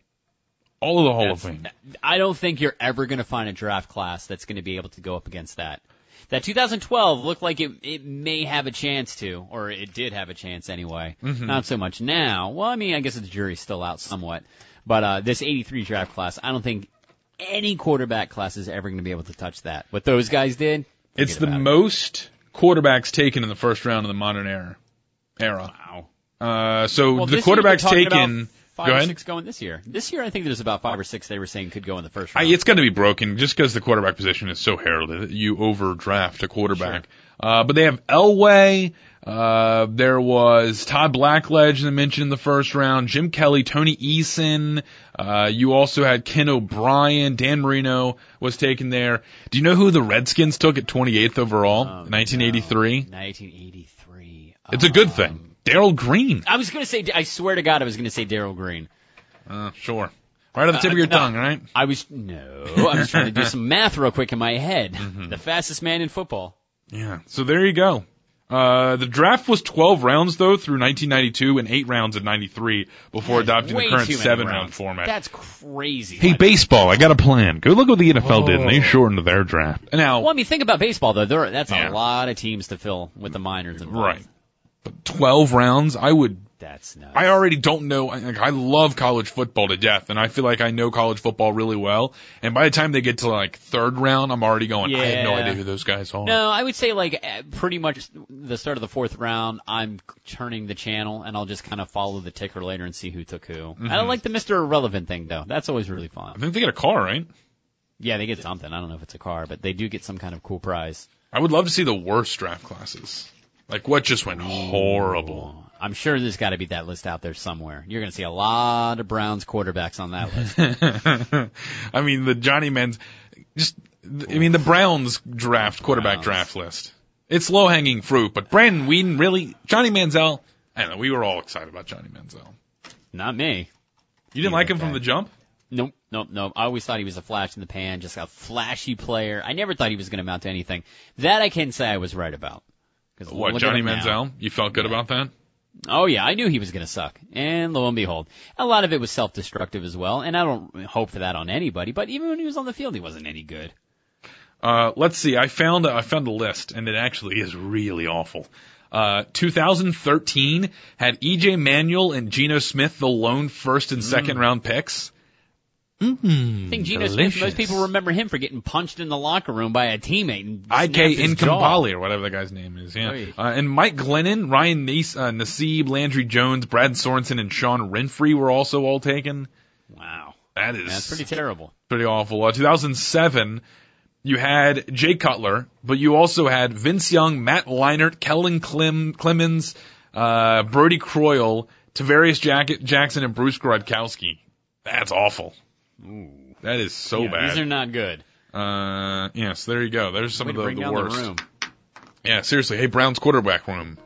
All of the Hall of Fame. I don't think you're ever going to find a draft class that's going to be able to go up against that. That 2012 looked like it, it may have a chance to, or it did have a chance anyway. Mm-hmm. Not so much now. Well, I mean, I guess the jury's still out somewhat. But uh, this 83 draft class, I don't think any quarterback class is ever going to be able to touch that. What those guys did, It's the it. most quarterbacks taken in the first round of the modern era. Era. Wow. Uh, so Well, the this year they're quarterbacks talking about taken. Five Go or ahead. six going this year. This year, I think there's about five or six they were saying could go in the first I, round. it's going to be broken just because the quarterback position is so heralded. You overdraft a quarterback. Uh, but they have Elway. Uh, there was Todd Blackledge that I mentioned in the first round. Jim Kelly, Tony Eason. Uh, you also had Ken O'Brien. Dan Marino was taken there. Do you know who the Redskins took at 28th overall? Oh, 1983. 1983. It's a good Um, thing. Darrell Green. I was going to say, I swear to God, I was going to say Darrell Green. Uh, sure. Right on the tip Uh, of your no. tongue, right? I was, no, I was trying to do some math real quick in my head. Mm-hmm. The fastest man in football. Yeah. So there you go. Uh, the draft was 12 rounds though through 1992 and 8 rounds in 93 before adopting the current 7 round format. That's crazy. hey, baseball, I got a plan. Go look what the NFL did and they shortened their draft. Now, Well, I mean, think about baseball though. There, that's Yeah. a lot of teams to fill with the minors involved. right. But 12 rounds, I would That's nuts. I already don't know. I- Like, I love college football to death, and I feel like I know college football really well. And by the time they get to like third round, I'm already going. Yeah. I have no idea who those guys are. No, I would say like eh, pretty much the start of the fourth round. I'm turning the channel and I'll just kind of follow the ticker later and see who took who. Mm-hmm. I don't like the Mr. Irrelevant thing though. That's always really fun. I think they get a car, right? Yeah, they get something. I don't know if it's a car, but they do get some kind of cool prize. I would love to see the worst draft classes. Like what just went horrible. I'm sure there's got to be that list out there somewhere. You're going to see a lot of Browns quarterbacks on that list. I mean, the Johnny Man's just. I mean, the Browns draft quarterback Browns. draft list. It's low hanging fruit, but Brandon Weeden really Johnny Manziel. I know. We were all excited about Johnny Manziel. Not me. You didn't like him from the jump? Nope, nope, nope. I always thought he was a flash in the pan, just a flashy player. I never thought he was going to amount to anything. That I can say I was right about. What Johnny him now. Manziel? You felt good about that? Oh yeah, I knew he was going to suck. And lo and behold, a lot of it was self-destructive as well. And I don't hope for that on anybody. But even when he was on the field, he wasn't any good. Uh, let's see. I found I found a list, and it actually is really awful. Uh, 2013 had EJ Manuel and Geno Smith the lone first and second round picks. Mm, I think Geno Smith, most people remember him for getting punched in the locker room by a teammate. And IK. Enemkpali or whatever the guy's name is. Yeah. Oy. Uh, and Mike Glennon, Ryan Nace, uh, Nassib, Landry Jones, Brad Sorensen, and Sean Renfree were also all taken. Wow, That is that's pretty terrible. pretty awful. Uh, 2007, you had Jay Cutler, but you also had Vince Young, Matt Leinart, Kellen Clem, Clemens, uh, Brodie Croyle, Tarvaris Jack- Jackson, and Bruce Gradkowski. That's awful. Ooh. That is so Yeah, bad. These are not good. Uh, yes, there you go. There's some Way of to the, bring the down worst. the room. Yeah, seriously. Hey, Brown's quarterback room.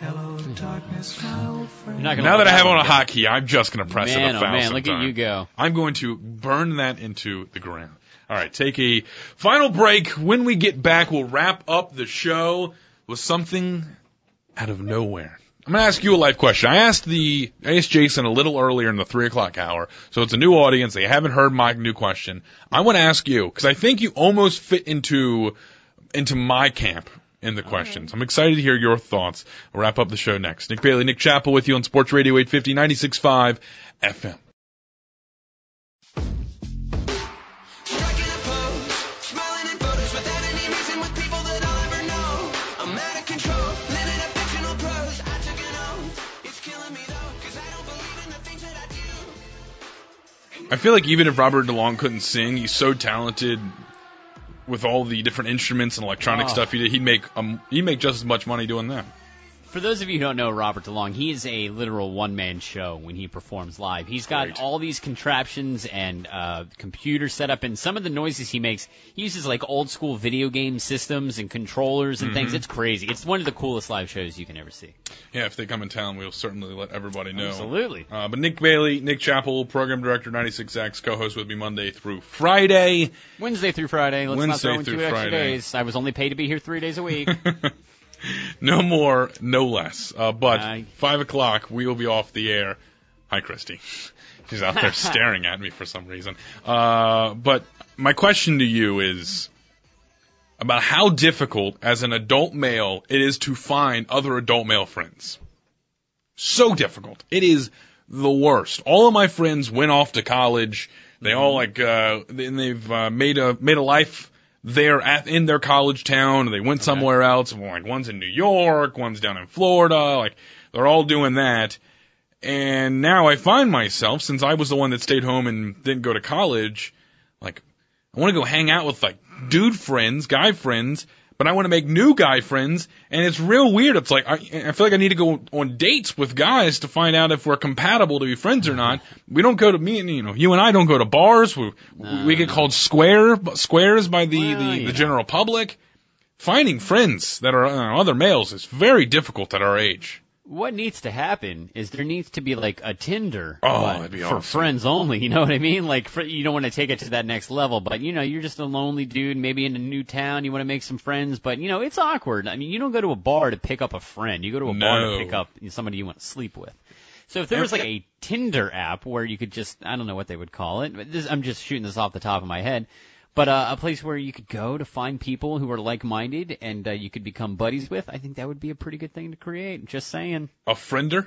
Hello, darkness, my old friend. You're not Now that I have on a go. hotkey, I'm just going to press man, it a oh foul man, look at you go. I'm going to burn that into the ground. All right, take a final break. When we get back, we'll wrap up the show with something out of nowhere. I'm going to ask you a life question. I asked the, I asked Jason a little earlier in the three o'clock hour, so it's a new audience. They haven't heard my new question. I want to ask you because I think you almost fit into into my camp in the questions. I'm excited to hear your thoughts. We'll wrap up the show next. Nick Bailey, Nick Chappell with you on Sports Radio 850 96.5 FM. I feel like even if Robert DeLong couldn't sing, he's so talented with all the different instruments and electronic Oh. stuff he did. He'd make um, he'd make just as much money doing that. For those of you who don't know Robert DeLong, he is a literal one-man show when he performs live. He's got Great. all these contraptions and uh, computer setup, and some of the noises he makes, he uses like old school video game systems and controllers and Mm-hmm. things. It's crazy. It's one of the coolest live shows you can ever see. Yeah, if they come in town, we'll certainly let everybody know. Absolutely. Uh, but Nick Bailey, Nick Chappell, program director, 96X, co-host with me Monday through Friday. Wednesday through Friday. Let's not Wednesday throw in two extra Friday. days. I was only paid to be here three days a week. No more, no less. Uh, but Aye. five o'clock, we will be off the air. Hi, Christy. She's out there staring at me for some reason. Uh, but my question to you is about how difficult, as an adult male, it is to find other adult male friends. So difficult. It is the worst. All of my friends went off to college. They all like, uh, and they've uh, made a made a life there at in their college town. They went somewhere else. Like one's in New York, one's down in Florida. Like they're all doing that. And now I find myself, since I was the one that stayed home and didn't go to college, like I want to go hang out with like dude friends, guy friends, but I want to make new guy friends, and it's real weird. It's like I, I feel like I need to go on dates with guys to find out if we're compatible to be friends or not. We don't go to me and you know you and I don't go to bars. We we get called square squares by the Well, the, you the general public. Finding friends that are uh, other males is very difficult at our age. What needs to happen is there needs to be like a Tinder Oh, for awesome. friends only. You know what I mean? Like for, you don't want to take it to that next level, but you know you're just a lonely dude, maybe in a new town. You want to make some friends, but you know it's awkward. I mean, you don't go to a bar to pick up a friend. You go to a bar to pick up somebody you want to sleep with. So if there was like a Tinder app where you could just, I don't know what they would call it. But this, I'm just shooting this off the top of my head. But uh, a place where you could go to find people who are like-minded and uh, you could become buddies with, I think that would be a pretty good thing to create. Just saying. A friender.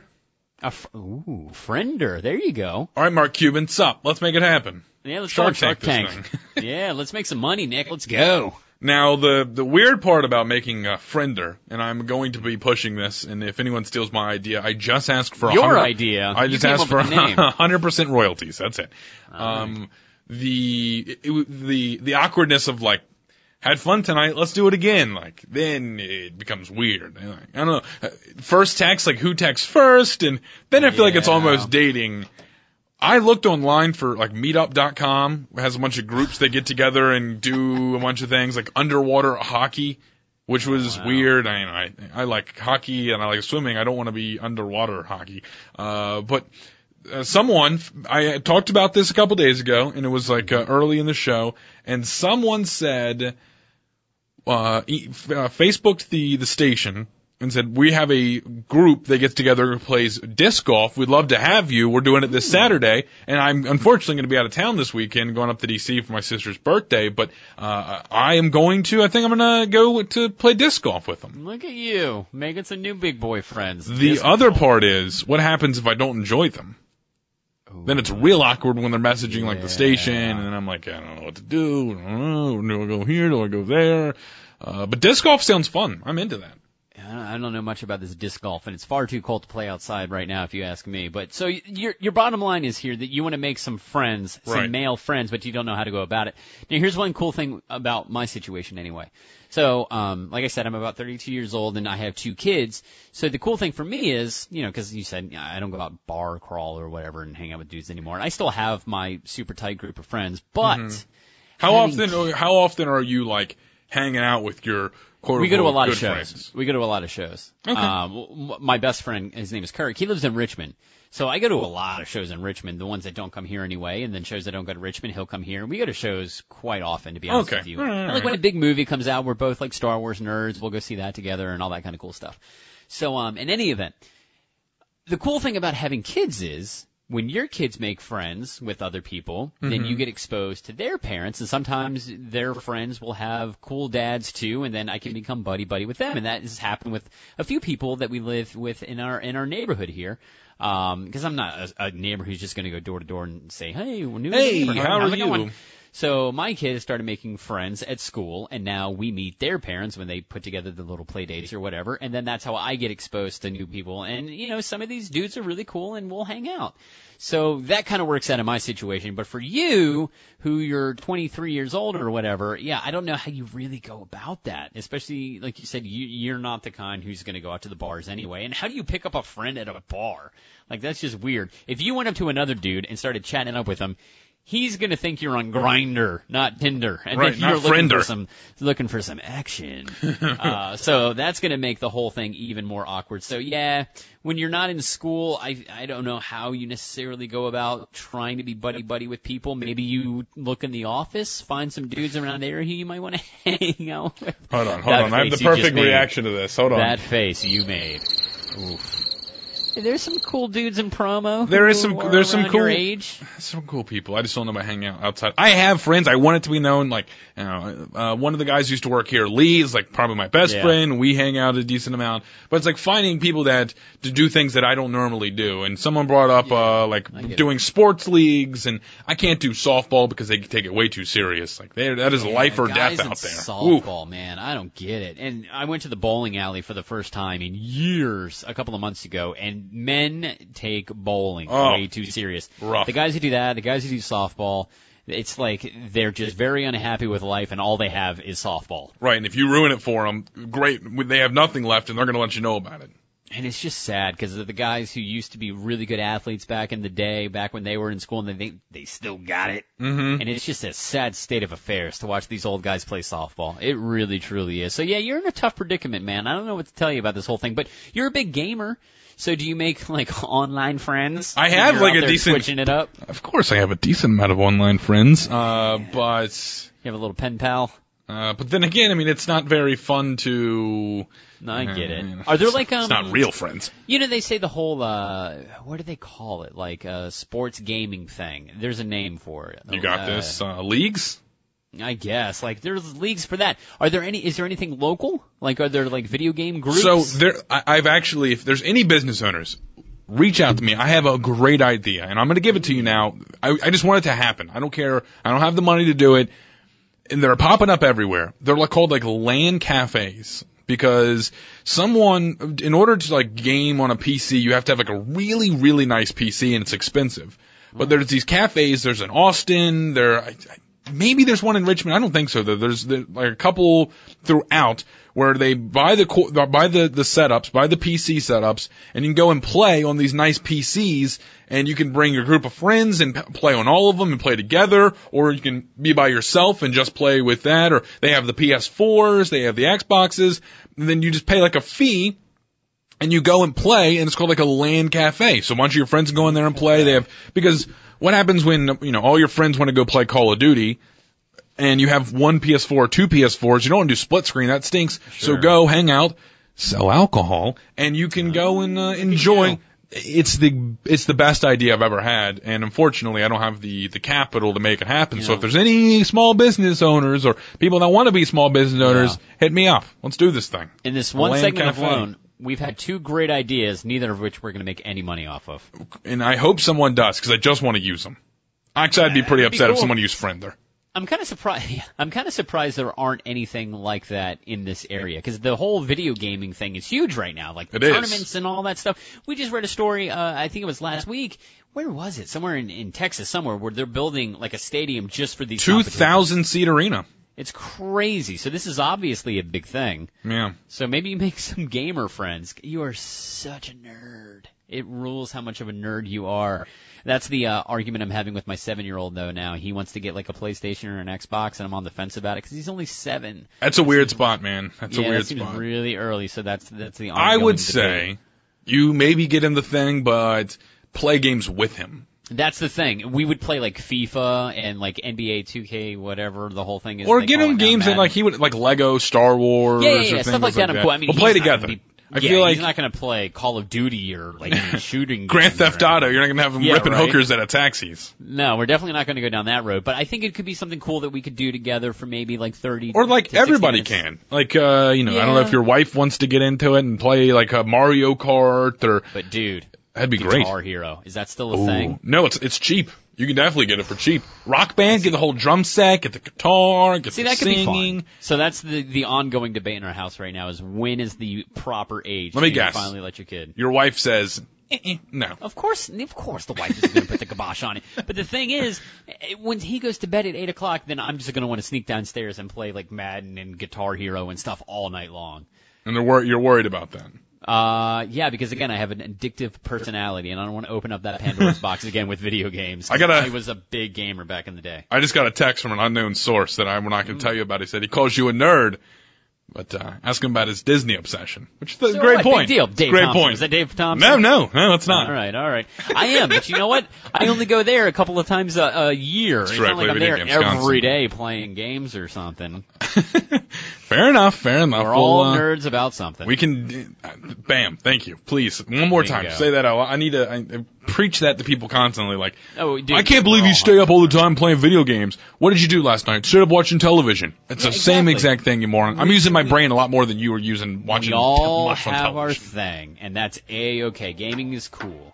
A fr- ooh, friender. There you go. All right, Mark Cuban, sup? Let's make it happen. Yeah, let's Shark Shark Tank this yeah, let's make some money, Nick. Let's go. Now, the the weird part about making a friender, and I'm going to be pushing this, and if anyone steals my idea, I just ask for a Your hundred- idea. I just ask for with the name. 100% royalties. That's it. Um, the it, the the awkwardness of like. Had fun tonight. Let's do it again. Like then it becomes weird. Like, I don't know. Uh, First text, like who texts first, and then I feel like it's almost dating. I looked online for like meetup.com has a bunch of groups that get together and do a bunch of things like underwater hockey, which was Wow. weird. I, I I like hockey and I like swimming. I don't want to be underwater hockey. Uh, but uh, someone I talked about this a couple days ago and it was like uh, early in the show and someone said uh, e- uh Facebooked the the station and said we have a group that gets together and plays disc golf. We'd love to have you. We're doing it this Saturday, and I'm unfortunately going to be out of town this weekend, going up to DC for my sister's birthday. But uh, I am going to. I think I'm going to go to play disc golf with them. Look at you, making some new big boy friends. The Disc other golf. part is what happens if I don't enjoy them. Then it's real awkward when they're messaging like the station, Yeah. and I'm like, I don't know what to do. I don't know. Do I go here? Do I go there? Uh, but disc golf sounds fun. I'm into that. I I don't know much about this disc golf, and it's far too cold to play outside right now, if you ask me. But so y- your your bottom line is here that you want to make some friends, some Right. male friends, but you don't know how to go about it. Now, here's one cool thing about my situation, anyway. So, um, like I said, I'm about 32 years old and I have two kids. So the cool thing for me is, you know, because you said I don't go out bar crawl or whatever and hang out with dudes anymore. And I still have my super tight group of friends, but Mm-hmm. How often? How often are you like hanging out with your quote we go to a lot of shows. friends? We go to a lot of shows. Okay. Um, my best friend, his name is Kirk. He lives in Richmond. So I go to a lot of shows in Richmond, the ones that don't come here anyway, and then shows that don't go to Richmond, he'll come here. And we go to shows quite often, to be honest Okay. with you. Right, like when a big movie comes out, we're both like Star Wars nerds. We'll go see that together and all that kind of cool stuff. So, um, in any event, the cool thing about having kids is when your kids make friends with other people, then Mm-hmm. you get exposed to their parents, and sometimes their friends will have cool dads too, and then I can become buddy buddy with them, and that has happened with a few people that we live with in our in our neighborhood here. Um, because I'm not a, a neighbor who's just going to go door to door and say, "Hey, new Hey, neighborhood, how are it going?" you? So my kids started making friends at school, and now we meet their parents when they put together the little play dates or whatever, and then that's how I get exposed to new people. And you know, some of these dudes are really cool, and we'll hang out. So that kind of works out in my situation. But for you, who you're 23 years old or whatever, yeah, I don't know how you really go about that. Especially like you said, you, you're not the kind who's going to go out to the bars anyway. And how do you pick up a friend at a bar? Like that's just weird. If you went up to another dude and started chatting up with him. He's gonna think you're on Grindr, not Tinder, and Right, you're looking for some looking for some action. uh, so that's going to make the whole thing even more awkward. So yeah, when you're not in school, I I don't know how you necessarily go about trying to be buddy buddy with people. Maybe you look in the office, find some dudes around there who you might want to hang out with. Hold on, hold That on. I have the face you just perfect made. reaction to this. Hold on. That face you made. Oof. There's some cool dudes in promo. There is some- are there's some cool- age. some cool people. I just don't know about hanging out outside. I have friends. I want it to be known. Like, you know, uh, one of the guys who used to work here, Lee, is like probably my best Yeah. friend. We hang out a decent amount. But it's like finding people that to do things that I don't normally do. And someone brought up uh like I get it. doing sports leagues, and I can't do softball because they take it way too serious. Like, they, that is life or death out there. Ooh. Softball, man, I don't get it. And I went to the bowling alley for the first time in years, a couple of months ago, and men take bowling Oh, way too serious. rough. The guys who do that, the guys who do softball, it's like they're just very unhappy with life, and all they have is softball. Right, and if you ruin it for them, great. They have nothing left, and they're going to let you know about it. And it's just sad because the guys who used to be really good athletes back in the day, back when they were in school, and they they still got it. Mm-hmm. And it's just a sad state of affairs to watch these old guys play softball. It really, truly is. So yeah, you're in a tough predicament, man. I don't know what to tell you about this whole thing, but you're a big gamer. So do you make like online friends? I have, like, a decent- switching it up. Of course, I have a decent amount of online friends, uh, but You have a little pen pal. uh, but then again, I mean, it's not very fun to. No, I get it. Uh, Are there like um? It's not real friends. You know, they say the whole uh, what do they call it? Like a sports gaming thing. There's a name for it. You got Uh, this. Uh, leagues? I guess. Like there's leagues for that. Are there any? Is there anything local? Like are there like video game groups? So there, I, I've actually, if there's any business owners, reach out to me. I have a great idea, and I'm going to give it to you now. I, I just want it to happen. I don't care. I don't have the money to do it, and they're popping up everywhere. They're like called like LAN cafes because someone, in order to like game on a PC, you have to have like a really really nice PC, and it's expensive. But there's these cafes. There's in Austin. There, I, I, maybe there's one in Richmond. I don't think so. Though. There's there, like a couple throughout where they buy the buy the the setups, buy the PC setups, and you can go and play on these nice PCs. And you can bring your group of friends and play on all of them and play together, or you can be by yourself and just play with that. Or they have the PS4s, they have the Xboxes, and then you just pay like a fee and you go and play, and it's called like a LAN cafe. So a bunch of your friends go in there and play. They have because what happens when you know all your friends want to go play Call of Duty, and you have one PS4 two PS4s. You don't want to do split screen. That stinks. So go hang out, sell alcohol, and you can go and uh, enjoy. It's the it's the best idea I've ever had, and unfortunately, I don't have the the capital to make it happen. So if there's any small business owners or people that want to be small business owners, Yeah. hit me up. Let's do this thing. in this one LAN segment cafe. alone, we've had two great ideas, neither of which we're going to make any money off of. and I hope someone does because I just want to use them. Actually, I'd be pretty That'd be upset if someone used Friendler. I'm kind of surprised. I'm kind of surprised there aren't anything like that in this area because the whole video gaming thing is huge right now. Like the It is. tournaments and all that stuff. We just read a story. Uh, I think it was last week. Where was it? Somewhere in, in Texas, somewhere where they're building like a stadium just for these. two thousand seat arena. It's crazy. So this is obviously a big thing. Yeah. So maybe you make some gamer friends. You are such a nerd. It rules how much of a nerd you are. That's the uh, argument I'm having with my seven-year-old though. Now he wants to get like a PlayStation or an Xbox, and I'm on the fence about it because he's only seven. That's a weird spot, man. That's yeah, a weird that spot. really early. So that's that's the. I would debate. say you maybe get him the thing, but play games with him. That's the thing. We would play like FIFA and like NBA 2K, whatever the whole thing is. Or get him games that like he would like Lego, Star Wars, Yeah, yeah, or yeah, things stuff like that. I'm that. I mean, we'll play together. be- I yeah, feel like he's not going to play Call of Duty or like shooting. Grand Theft Auto. You're not gonna have him Yeah, ripping right. hookers out of taxis, No, we're definitely not going to go down that road. But I think it could be something cool that we could do together for maybe like 30 or like to everybody can. Like uh, you know, I don't know if your wife wants to get into it and play like a Mario Kart or But dude, that'd be great. Guitar Hero is that still a Ooh. thing? No, it's it's cheap. You can definitely get it for cheap. Rock band, get the whole drum set, get the guitar, get See, the that could be singing. fun. So that's the the ongoing debate in our house right now: is when is the proper age? Let me to guess. Finally, let your kid. Your wife says, eh, eh, no. Of course, of course, the wife is going to put the kibosh on it. But the thing is, eh, when he goes to bed at eight o'clock, then I'm just going to want to sneak downstairs and play like Madden and Guitar Hero and stuff all night long. And they're wor- you're worried about that. Uh, yeah, because again, I have an addictive personality, and I don't want to open up that Pandora's box again with video games. I gotta- I was a big gamer back in the day. I just got a text from an unknown source that I'm not going to tell you about. He said he calls you a nerd, but uh, ask him about his Disney obsession, which is a So great what? point. Big deal. Dave great Thompson. point. Is that Dave Thompson? no, no, no, it's not. All right, all right. I am, but you know what? I only go there a couple of times a, a year. It's right, not like I'm there every constantly. day playing games or something. Fair enough. Fair enough. We're We'll, all uh, nerds about something. We can, uh, bam, thank you. Please, one more time. Say that out. I need to I preach that to people constantly. Like, oh, dude, I can't believe you oh. stay up all the time playing video games. What did you do last night? Stayed up watching television. It's Yeah, the same exact thing, you moron. I'm using my brain a lot more than you were using watching We all on have our thing, and that's a okay. Gaming is cool.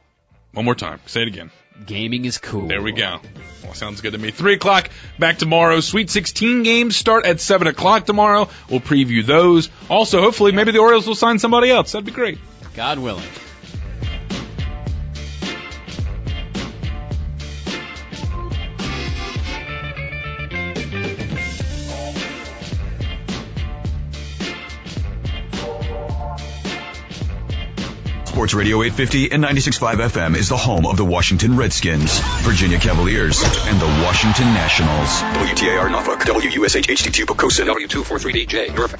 One more time. Say it again. Gaming is cool. There we go. Well, sounds good to me. Three o'clock back tomorrow. Sweet 16 games start at seven o'clock tomorrow. We'll preview those. Also, hopefully, maybe the Orioles will sign somebody else. That'd be great. God willing. Sports Radio 850 and 96.5 FM is the home of the Washington Redskins, Virginia Cavaliers, and the Washington Nationals. WTAR Norfolk, WUSH HD2 Poquoson, W243DJ, Norfolk.